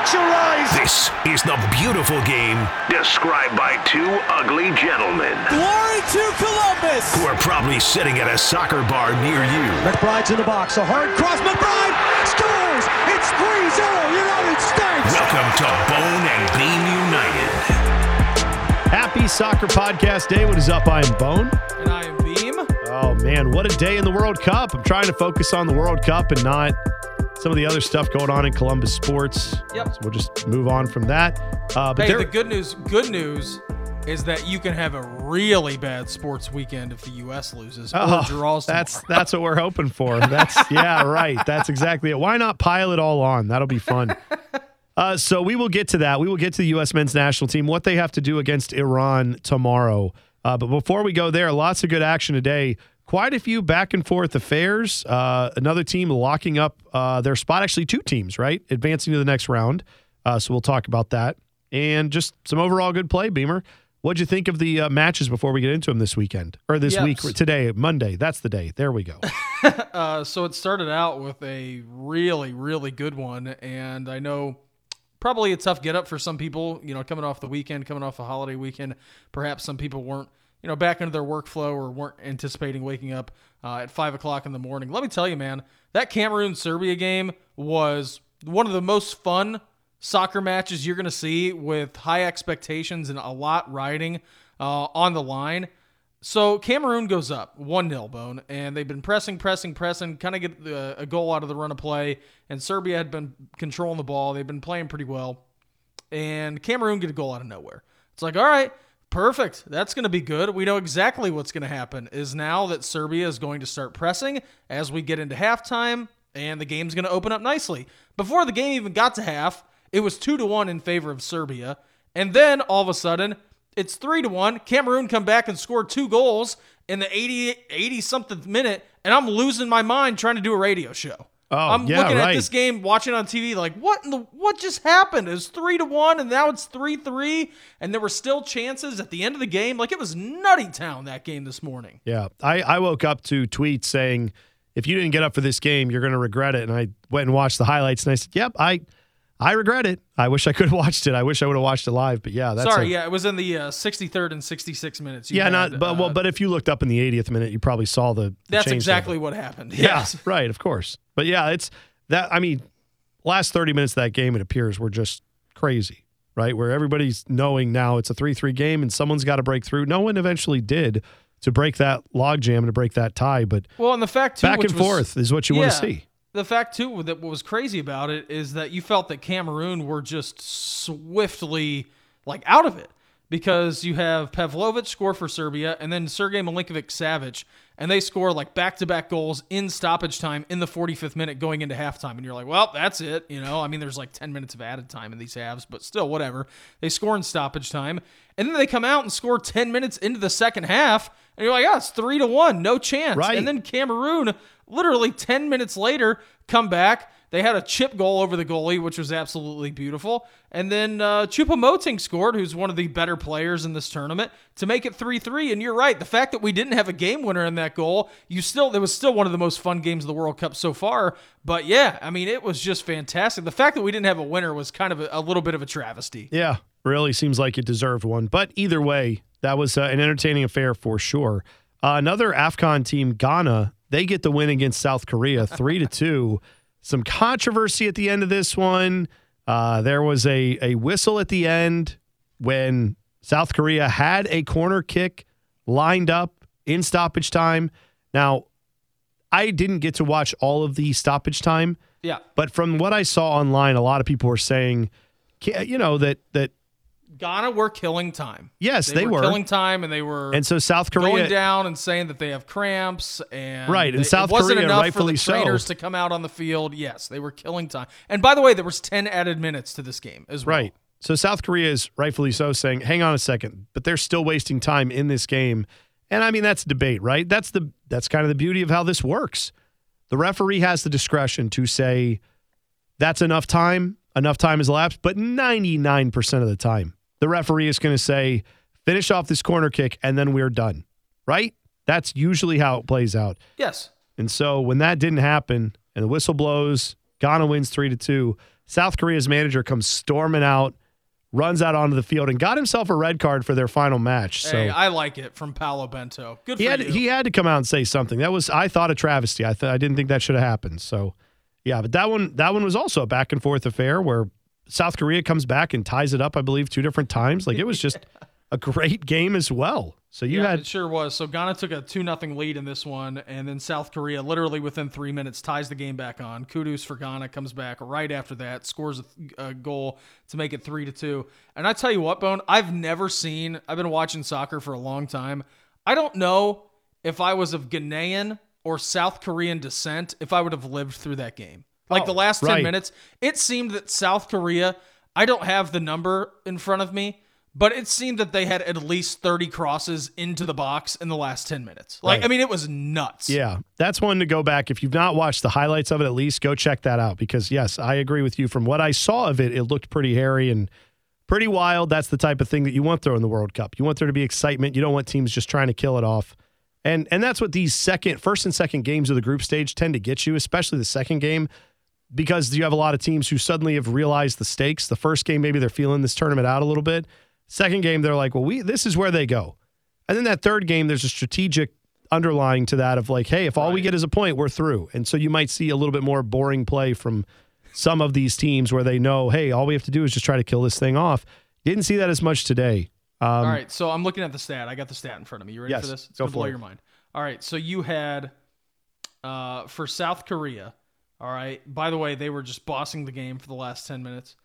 Watch your eyes. This is the beautiful game described by two ugly gentlemen Glory to Columbus! who are probably sitting at a soccer bar near you. McBride's in the box. A hard cross. McBride scores. It's 3-0 United States. Welcome to Bone and Beam United. Happy Soccer Podcast Day. What is up? I am Bone. And I am Beam. Oh, man. What a day in the World Cup. I'm trying to focus on the World Cup and not some of the other stuff going on in Columbus sports. Yep. So we'll just move on from that. Uh, but Hey, there, the good news, good news is that you can have a really bad sports weekend if the U.S. loses Oh, draws that's tomorrow. that's what we're hoping for. That's yeah, right. That's exactly it. Why not pile it all on? That'll be fun. Uh, so we will get to that. We will get to the U.S. men's national team, what they have to do against Iran tomorrow. Uh, but before we go there, lots of good action today. Quite a few back and forth affairs. Uh, another team locking up uh, their spot. Actually, two teams, right, advancing to the next round. Uh, so we'll talk about that and just some overall good play. Beamer, what'd you think of the uh, matches before we get into them this weekend or this week? Today, Monday. That's the day. There we go. Uh, so it started out with a really, really good one, and I know probably a tough get up for some people. You know, coming off the weekend, coming off a holiday weekend, perhaps some people weren't, you know, back into their workflow or weren't anticipating waking up uh, at five o'clock in the morning. Let me tell you, man, that Cameroon Serbia game was one of the most fun soccer matches you're going to see with high expectations and a lot riding uh, on the line. So Cameroon goes up 1 0 bone, and they've been pressing, pressing, pressing, kind of get a goal out of the run of play. And Serbia had been controlling the ball. They've been playing pretty well. And Cameroon get a goal out of nowhere. It's like, all right, perfect. That's going to be good. We know exactly what's going to happen is now that Serbia is going to start pressing as we get into halftime, and the game's going to open up nicely. Before the game even got to half, it was 2 to 1 in favor of Serbia. And then all of a sudden, it's three to one. Cameroon come back and score two goals in the 80, 80 something minute, and I'm losing my mind trying to do a radio show. Oh, I'm yeah, looking right. at this game, watching on TV, like what in the what just happened? It was three to one, and now it's three three, and there were still chances at the end of the game. Like it was nutty town that game this morning. Yeah. I, I woke up to tweets saying, if you didn't get up for this game, you're going to regret it. And I went and watched the highlights and I said, yep, I I regret it. I wish I could have watched it. I wish I would have watched it live. But yeah, that's Sorry, a- yeah, it was in the uh, 63rd and 66 minutes. You Yeah, had, not but well, uh, but if you looked up in the 80th minute, you probably saw the, the that's exactly what happened. Yeah, Yes. right, of course. But yeah, it's that I mean, last 30 minutes of that game it appears were just crazy, right? Where everybody's knowing now it's a 3-3 game and someone's got to break through. No one eventually did to break that logjam and to break that tie, but Well, and the fact too, back and was- forth is what you want to see. The fact too that what was crazy about it is that you felt that Cameroon were just swiftly like out of it because you have Pavlovic score for Serbia and then Sergej Milinkovic Savic and they score like back-to-back goals in stoppage time in the 45th minute going into halftime and you're like, "Well, that's it." You know, I mean there's like 10 minutes of added time in these halves, but still whatever. They score in stoppage time and then they come out and score 10 minutes into the second half and you're like, "Oh, it's 3 to 1, no chance." Right. And then Cameroon, literally 10 minutes later, come back. They had a chip goal over the goalie, which was absolutely beautiful. And then uh, Choupo-Moting scored, who's one of the better players in this tournament, to make it 3 3. And you're right. The fact that we didn't have a game winner in that goal, you still, it was still one of the most fun games of the World Cup so far. But yeah, I mean, it was just fantastic. The fact that we didn't have a winner was kind of a, a little bit of a travesty. Yeah, really seems like it deserved one. But either way, that was uh, an entertaining affair for sure. Uh, another AFCON team, Ghana, they get the win against South Korea, three to two. Some controversy at the end of this one. Uh, there was a a whistle at the end when South Korea had a corner kick lined up in stoppage time. Now, I didn't get to watch all of the stoppage time. Yeah. But from what I saw online, a lot of people were saying, you know, that that Ghana were killing time. yes, they, were, killing time and they were. and so South Korea, going down and saying that they have cramps and Right, and they- South Korea, enough rightfully for so. the trainers to come out on the field. Yes, they were killing time. And by the way, there was 10 added minutes to this game as well. right? So South Korea is rightfully so saying, "Hang on a second, but they're still wasting time in this game." And I mean, that's debate, right? That's the that's kind of the beauty of how this works. The referee has the discretion to say that's enough time, enough time has elapsed, but 99% of the time, the referee is going to say, "Finish off this corner kick and then we're done." Right? That's usually how it plays out. Yes. And so when that didn't happen and the whistle blows, Ghana wins three to two. South Korea's manager comes storming out, runs out onto the field, and got himself a red card for their final match. So Hey, I like it from Paolo Bento. Good for he had you. he had to come out and say something. That was I thought a travesty. I th- I didn't think that should have happened. So yeah, but that one that one was also a back and forth affair where South Korea comes back and ties it up. I believe two different times. Like it was just a great game as well. So you yeah, had it sure was. So Ghana took a two nothing lead in this one, and then South Korea, literally within three minutes, ties the game back on. Kudos for Ghana comes back right after that, scores a, a goal to make it three to two. And I tell you what, Bone, I've never seen. I've been watching soccer for a long time. I don't know if I was of Ghanaian or South Korean descent if I would have lived through that game. Like the oh, last 10 right. minutes, it seemed that South Korea, I don't have the number in front of me, but it seemed that they had at least 30 crosses into the box in the last 10 minutes. Like, Right. I mean, it was nuts. Yeah, that's one to go back. If you've not watched the highlights of it, at least go check that out because, yes, I agree with you. From what I saw of it, it looked pretty hairy and pretty wild. That's the type of thing that you want there in the World Cup. You want there to be excitement. You don't want teams just trying to kill it off. And and that's what these second, first and second games of the group stage tend to get you, especially the second game, because you have a lot of teams who suddenly have realized the stakes. The first game, maybe they're feeling this tournament out a little bit. Second game, they're like, well, we this is where they go. And then that third game, there's a strategic underlying to that of like, hey, if all we get is a point, we're through. And so you might see a little bit more boring play from some of these teams where they know, hey, all we have to do is just try to kill this thing off. Didn't see that as much today. Um, All right, so I'm looking at the stat. I got the stat in front of me. You ready Yes, for this? It's go gonna blow it. your mind. All right, so you had uh, for South Korea. All right. By the way, they were just bossing the game for the last 10 minutes.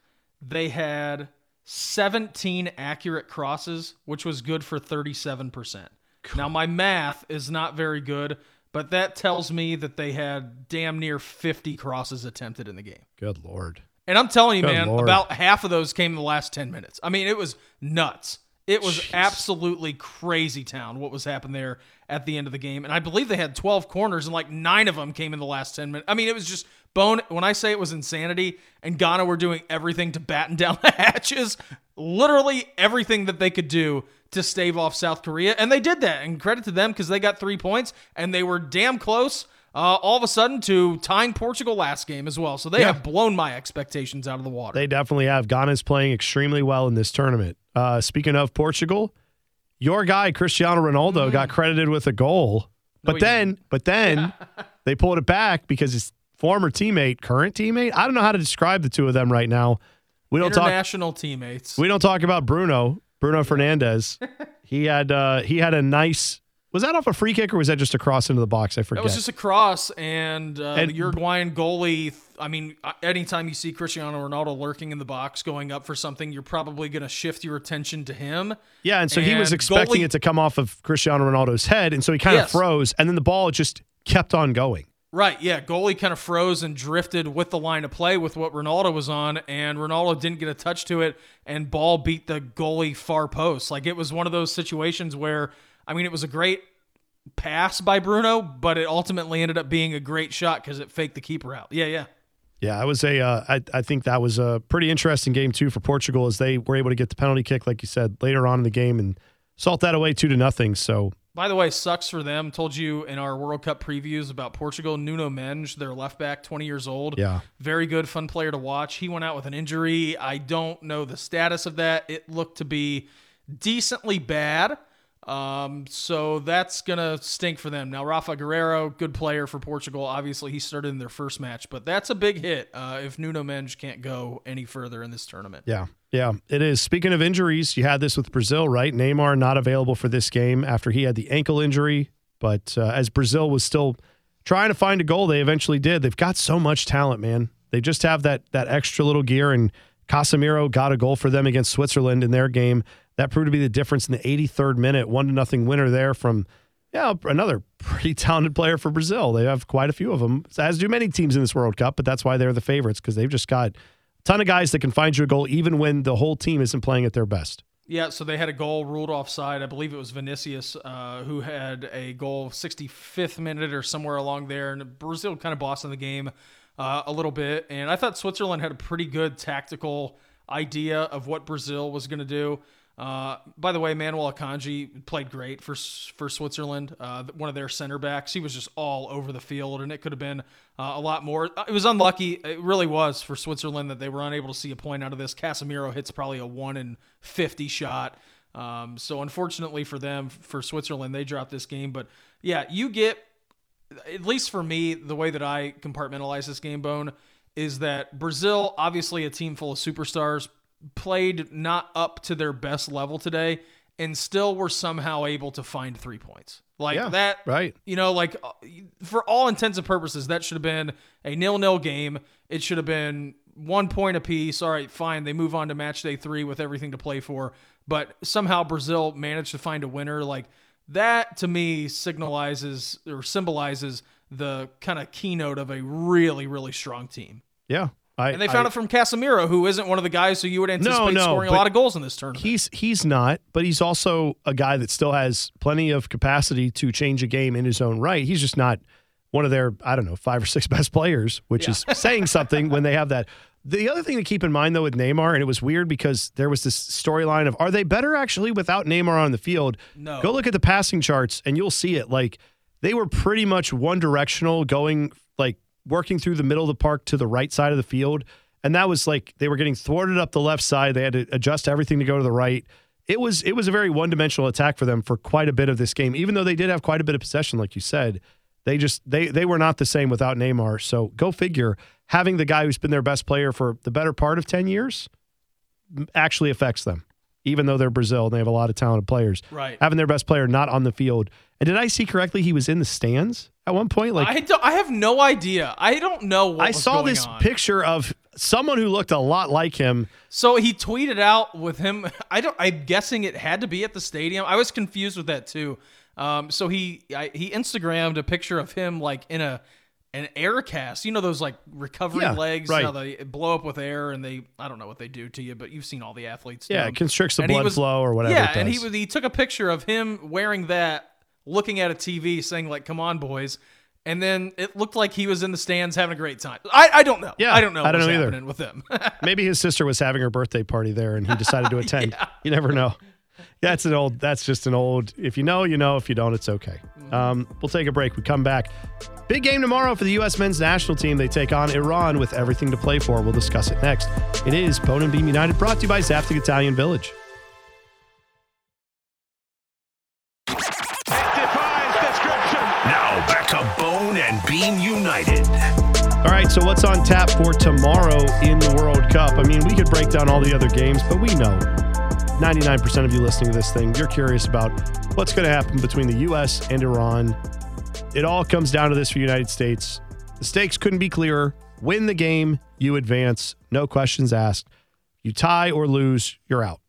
They had 17 accurate crosses, which was good for 37%. Now my math is not very good, but that tells me that they had damn near 50 crosses attempted in the game. Good lord. And I'm telling you, Good man, Lord. about half of those came in the last 10 minutes. I mean, it was nuts. It was absolutely crazy town what was happening there at the end of the game. And I believe they had 12 corners and like nine of them came in the last 10 minutes. I mean, it was just bone. When I say it was insanity and Ghana were doing everything to batten down the hatches, literally everything that they could do to stave off South Korea. And they did that. And credit to them because they got three points and they were damn close. Uh, all of a sudden to tying Portugal last game as well. So they Yeah. have blown my expectations out of the water. They definitely have. Ghana's playing extremely well in this tournament. Uh, speaking of Portugal, your guy Cristiano Ronaldo got credited with a goal, but he then, but then they pulled it back because his former teammate, current teammate, I don't know how to describe the two of them right now. We don't talk. International teammates. We don't talk about Bruno. Bruno Fernandes. he had uh, he had a nice. Was that off a free kick or was that just a cross into the box? I That It was just a cross, and, uh, And- the Uruguayan goalie. I mean, uh, anytime you see Cristiano Ronaldo lurking in the box, going up for something, you're probably going to shift your attention to him. Yeah, and so he was expecting goalie- it to come off of Cristiano Ronaldo's head, and so he kind of Yes. froze, and then the ball just kept on going. Right, yeah. Goalie kind of froze and drifted with the line of play with what Ronaldo was on, and Ronaldo didn't get a touch to it, and ball beat the goalie far post. Like it was one of those situations where, I mean, it was a great pass by Bruno, but it ultimately ended up being a great shot because it faked the keeper out. Yeah, yeah. Yeah, I was a. Uh, I, I think that was a pretty interesting game too for Portugal as they were able to get the penalty kick, like you said, later on in the game and salt that away two to nothing. So By the way, sucks for them. Told you in our World Cup previews about Portugal. Nuno Mendes, their left back, 20 years old. Yeah. Very good, fun player to watch. He went out with an injury. I don't know the status of that. It looked to be decently bad. Um, so that's gonna stink for them. Now, Rafa Guerreiro, good player for Portugal. Obviously, he started in their first match, but that's a big hit uh, if Nuno Mendes can't go any further in this tournament. yeah, yeah, it is. Speaking of injuries, you had this with Brazil, right? Neymar not available for this game after he had the ankle injury, but uh, as Brazil was still trying to find a goal, they eventually did. They've got so much talent, man. They just have that that extra little gear, and Casemiro got a goal for them against Switzerland in their game. That proved to be the difference in the 83rd minute, one to nothing winner there from yeah another pretty talented player for Brazil. They have quite a few of them, as do many teams in this World Cup, but that's why they're the favorites because they've just got a ton of guys that can find you a goal even when the whole team isn't playing at their best. Yeah, so they had a goal ruled offside. I believe it was Vinicius uh, who had a goal 65th minute or somewhere along there, and Brazil kind of bossing the game uh, a little bit. And I thought Switzerland had a pretty good tactical idea of what Brazil was going to do. Uh, by the way, Manuel Akanji played great for for Switzerland. Uh, one of their center backs. He was just all over the field, and it could have been uh, a lot more. It was unlucky. It really was for Switzerland that they were unable to see a point out of this. Casemiro hits probably a one in fifty shot. Um, so unfortunately for them, for Switzerland, they dropped this game. But yeah, you get at least for me, the way that I compartmentalize this game, Bone, is that Brazil, obviously a team full of superstars, played not up to their best level today and still were somehow able to find three points. Like Yeah, that, right. You know, like uh, for all intents and purposes, that should have been a nil-nil game. It should have been one point apiece. All right, fine. They move on to match day three with everything to play for. But somehow Brazil managed to find a winner. Like that to me signalizes or symbolizes the kind of keynote of a really, really strong team. Yeah. I, And they found I- it from Casemiro, who isn't one of the guys who you would anticipate no, scoring a lot of goals in this tournament. He's he's not, but he's also a guy that still has plenty of capacity to change a game in his own right. He's just not one of their I don't know five or six best players, which is saying something when they have that. The other thing to keep in mind though with Neymar, and it was weird because there was this storyline of are they better actually without Neymar on the field? No. Go look at the passing charts and you'll see it. Like they were pretty much one directional, going like working through the middle of the park to the right side of the field. And that was like they were getting thwarted up the left side. They had to adjust everything to go to the right. It was it was a very one dimensional attack for them for quite a bit of this game. Even though they did have quite a bit of possession, like you said, they just they they were not the same without Neymar. So go figure. Having the guy who's been their best player for the better part of ten years actually affects them. Even though they're Brazil and they have a lot of talented players, Right. Having their best player not on the field. And did I see correctly? He was in the stands at one point. Like I don't, I have no idea. I don't know what I saw this on. picture of someone who looked a lot like him. So he tweeted out with him. I don't. I'm guessing it had to be at the stadium. I was confused with that too. Um, so he I, he Instagrammed a picture of him like in a an air cast. You know those like recovery Yeah, legs. right. How they blow up with air and they I don't know what they do to you, but you've seen all the athletes. Yeah, them. it constricts the And blood was- flow or whatever. Yeah, and he was he took a picture of him wearing that, looking at a TV, saying like, "Come on, boys." And then it looked like he was in the stands having a great time. I, I don't know. Yeah, I don't know. I don't know either. happening with him. Maybe his sister was having her birthday party there and he decided to attend. You never know. That's an old, that's just an old, if you know, you know. If you don't, it's okay. Um, we'll take a break. We come back. Big game tomorrow for the U.S. men's national team. They take on Iran with everything to play for. We'll discuss it next. It is Bone and Beam United brought to you by Zaftig Italian Village. Now back to Bone and Beam United. All right, so what's on tap for tomorrow in the World Cup? I mean, we could break down all the other games, but we know 99% of you listening to this thing, you're curious about what's going to happen between the U.S. and Iran. It all comes down to this for the United States. The stakes couldn't be clearer. Win the game, you advance, no questions asked. You tie or lose, you're out.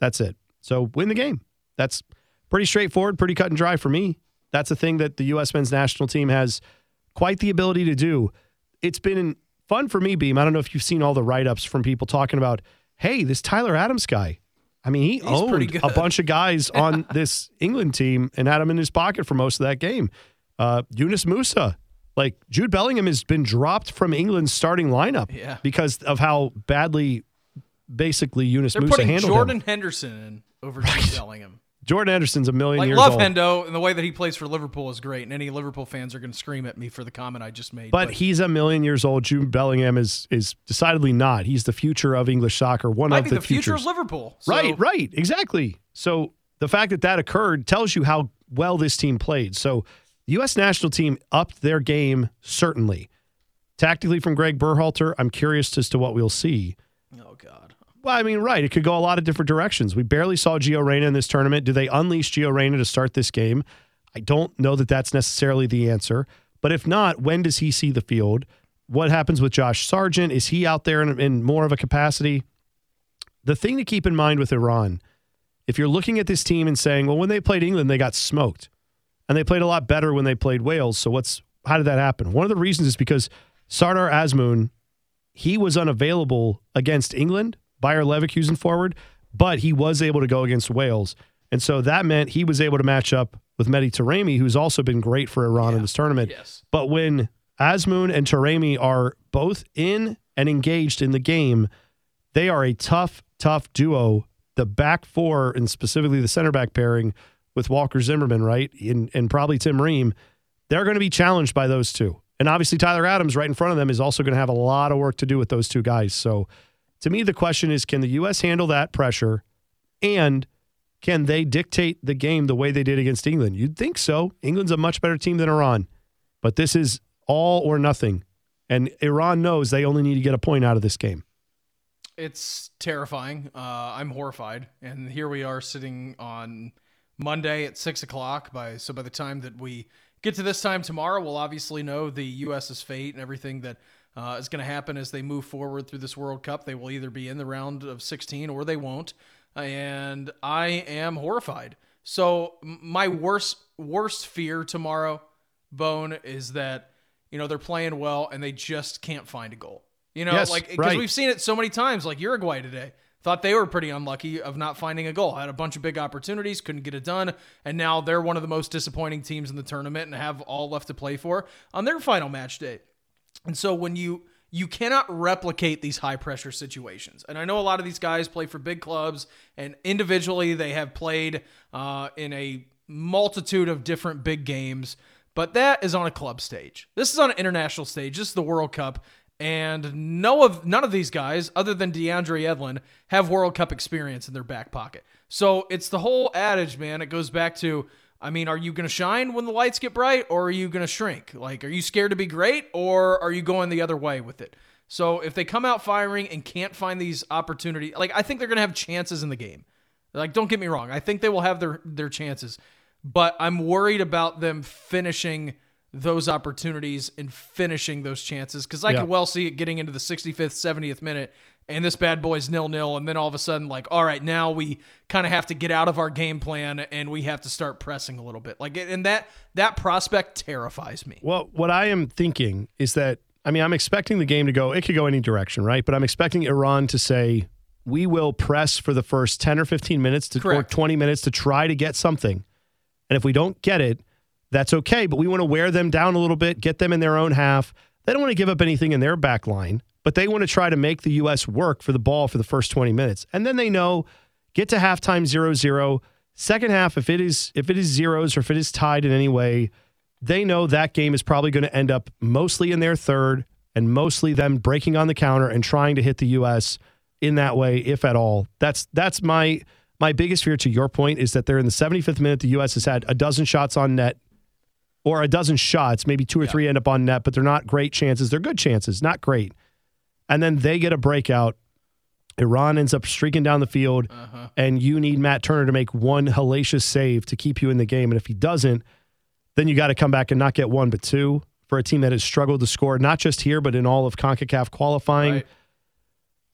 That's it. So win the game. That's pretty straightforward, pretty cut and dry for me. That's a thing that the U.S. men's national team has quite the ability to do. It's been fun for me, Beam. I don't know if you've seen all the write ups from people talking about, hey, this Tyler Adams guy. I mean, he He's owned a bunch of guys on this England team and had him in his pocket for most of that game. Uh, Yunus Musah, like Jude Bellingham has been dropped from England's starting lineup Yeah. because of how badly, basically, Yunus They're Musah putting handled Jordan him. Henderson in over Jude Bellingham. Jordan Henderson's a million Like years love old. Hendo, and the way that he plays for Liverpool is great. And any Liverpool fans are going to scream at me for the comment I just made. But he's a million years old. Jude Bellingham is is decidedly not. He's the future of English soccer. One might of be the, the future of Liverpool. So- Right, right, exactly. So the fact that that occurred tells you how well this team played. So the U.S. national team upped their game certainly. Tactically from Greg Berhalter, I'm curious as to what we'll see. Oh God. Well, I mean, right. It could go a lot of different directions. We barely saw Gio Reyna in this tournament. Do they unleash Gio Reyna to start this game? I don't know that that's necessarily the answer. But if not, when does he see the field? What happens with Josh Sargent? Is he out there in, in more of a capacity? The thing to keep in mind with Iran, if you're looking at this team and saying, well, when they played England, they got smoked. And they played a lot better when they played Wales. So what's how did that happen? One of the reasons is because Sardar Azmoun he was unavailable against England, Bayer Leverkusen forward, but he was able to go against Wales. And so that meant he was able to match up with Mehdi Taremi, who's also been great for Iran in this tournament. Yes. But when Azmoun and Taremi are both in and engaged in the game, they are a tough, tough duo the back four and specifically the center back pairing with Walker Zimmerman, right, and, and probably Tim Ream, they're going to be challenged by those two. And obviously, Tyler Adams right in front of them is also going to have a lot of work to do with those two guys. So, to me, the question is can the U.S. handle that pressure? And can they dictate the game the way they did against England? You'd think so. England's a much better team than Iran. But this is all or nothing. And Iran knows they only need to get a point out of this game. It's terrifying. Uh, I'm horrified. And here we are sitting on Monday at six o'clock. By so by the time that we get to this time tomorrow, we'll obviously know the U.S.'s fate and everything that uh, is going to happen as they move forward through this World Cup. They will either be in the round of 16 or they won't. And I am horrified. So my worst worst fear tomorrow, Bone, is that you know they're playing well and they just can't find a goal. You know, Yes, like because right. we've seen it so many times, like Uruguay today. Thought they were pretty unlucky of not finding a goal. Had a bunch of big opportunities, couldn't get it done, and now they're one of the most disappointing teams in the tournament and have all left to play for on their final match day. And so when you you cannot replicate these high pressure situations. And I know a lot of these guys play for big clubs, and individually they have played uh, in a multitude of different big games. But that is on a club stage. This is on an international stage. This is the World Cup, and no of none of these guys, other than DeAndre Yedlin, have World Cup experience in their back pocket. So it's the whole adage, man. It goes back to I mean, are you going to shine when the lights get bright or are you going to shrink? Like, are you scared to be great or are you going the other way with it? So if they come out firing and can't find these opportunities, like I think they're going to have chances in the game. Like, don't get me wrong. I think they will have their their chances, but I'm worried about them finishing those opportunities and finishing those chances because I Yeah. could well see it getting into the 65th, 70th minute and this bad boy's nil nil, and then all of a sudden, like, all right, now we kind of have to get out of our game plan and we have to start pressing a little bit. Like, and that that prospect terrifies me. Well, what I am thinking is that I mean, I'm expecting the game to go. It could go any direction, right? But I'm expecting Iran to say we will press for the first 10 or 15 minutes to, or 20 minutes to try to get something, and if we don't get it, that's okay. But we want to wear them down a little bit, get them in their own half. They don't want to give up anything in their back line, but they want to try to make the U.S. work for the ball for the first 20 minutes, and then they know get to halftime 0-0. Second half, if it is if it is zeros or if it is tied in any way, they know that game is probably going to end up mostly in their third and mostly them breaking on the counter and trying to hit the US in that way if at all. That's that's my my biggest fear to your point is that they're in the 75th minute the US has had a dozen shots on net or a dozen shots, maybe two or three end up on net, but they're not great chances. They're good chances, not great. And then they get a breakout. Iran ends up streaking down the field, uh-huh. and you need Matt Turner to make one hellacious save to keep you in the game. And if he doesn't, then you got to come back and not get one but two for a team that has struggled to score, not just here, but in all of CONCACAF qualifying. Right.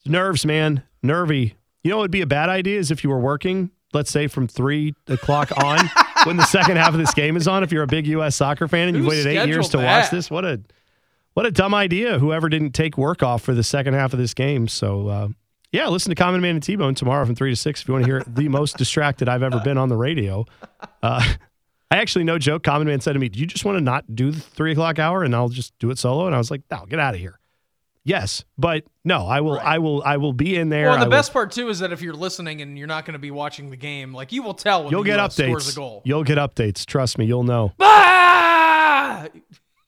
Nerves, man. Nervy. You know what would be a bad idea is if you were working, let's say from three o'clock on when the second half of this game is on, if you're a big US soccer fan and you've waited eight years to watch this, what a what a dumb idea. Whoever didn't take work off for the second half of this game. So uh, yeah, listen to Common Man and T Bone tomorrow from three to six if you want to hear the most distracted I've ever been on the radio. Uh, I actually, no joke, Common Man said to me, Do you just want to not do the three o'clock hour and I'll just do it solo? And I was like, No, get out of here. Yes, but no, I will, I will, I will be in there. Well, and I the will- best part too is that if you're listening and you're not going to be watching the game, like you will tell when you'll the get US updates. scores a goal. You'll get updates. Trust me, you'll know. Ah!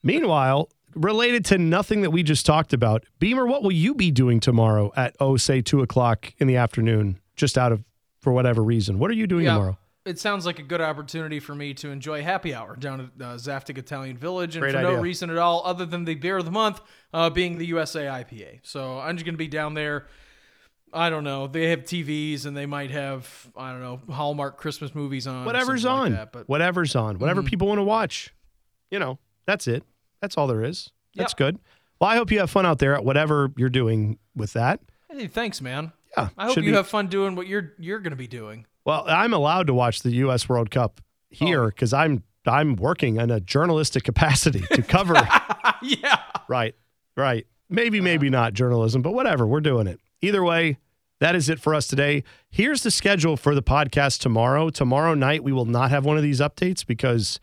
Meanwhile, related to nothing that we just talked about, Beamer, what will you be doing tomorrow at oh, say two o'clock in the afternoon? Just out of for whatever reason, what are you doing Yeah, tomorrow? It sounds like a good opportunity for me to enjoy happy hour down at uh, Zaftig Italian Village, and Great for no reason at all other than the beer of the month uh, being the USA IPA. So I'm just going to be down there. I don't know. They have TVs and they might have I don't know Hallmark Christmas movies on. Whatever's on, like that, but whatever's on, whatever people want to watch. You know, that's it. That's all there is. That's Yep. good. Well, I hope you have fun out there at whatever you're doing with that. hey, thanks, man. Yeah, I hope you be- have fun doing what you're you're going to be doing. Well, I'm allowed to watch the U.S. World Cup here Oh. because I'm I'm working in a journalistic capacity to cover. yeah. right, right. Maybe, maybe not journalism, but whatever. We're doing it. Either way, that is it for us today. Here's the schedule for the podcast tomorrow. Tomorrow night, we will not have one of these updates because,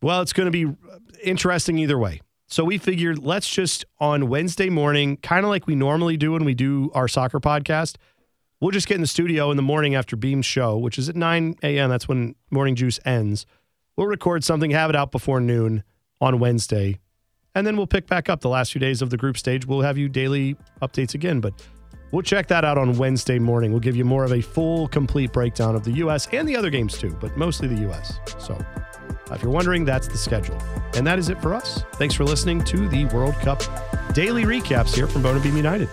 well, it's going to be interesting either way. So we figured let's just on Wednesday morning, kind of like we normally do when we do our soccer podcast, We'll just get in the studio in the morning after Beam's show, which is at 9 a.m. That's when Morning Juice ends. We'll record something, have it out before noon on Wednesday, and then we'll pick back up the last few days of the group stage. We'll have you daily updates again, but we'll check that out on Wednesday morning. We'll give you more of a full, complete breakdown of the U.S. and the other games too, but mostly the U.S. So if you're wondering, that's the schedule. And that is it for us. Thanks for listening to the World Cup daily recaps here from Bona Beam United.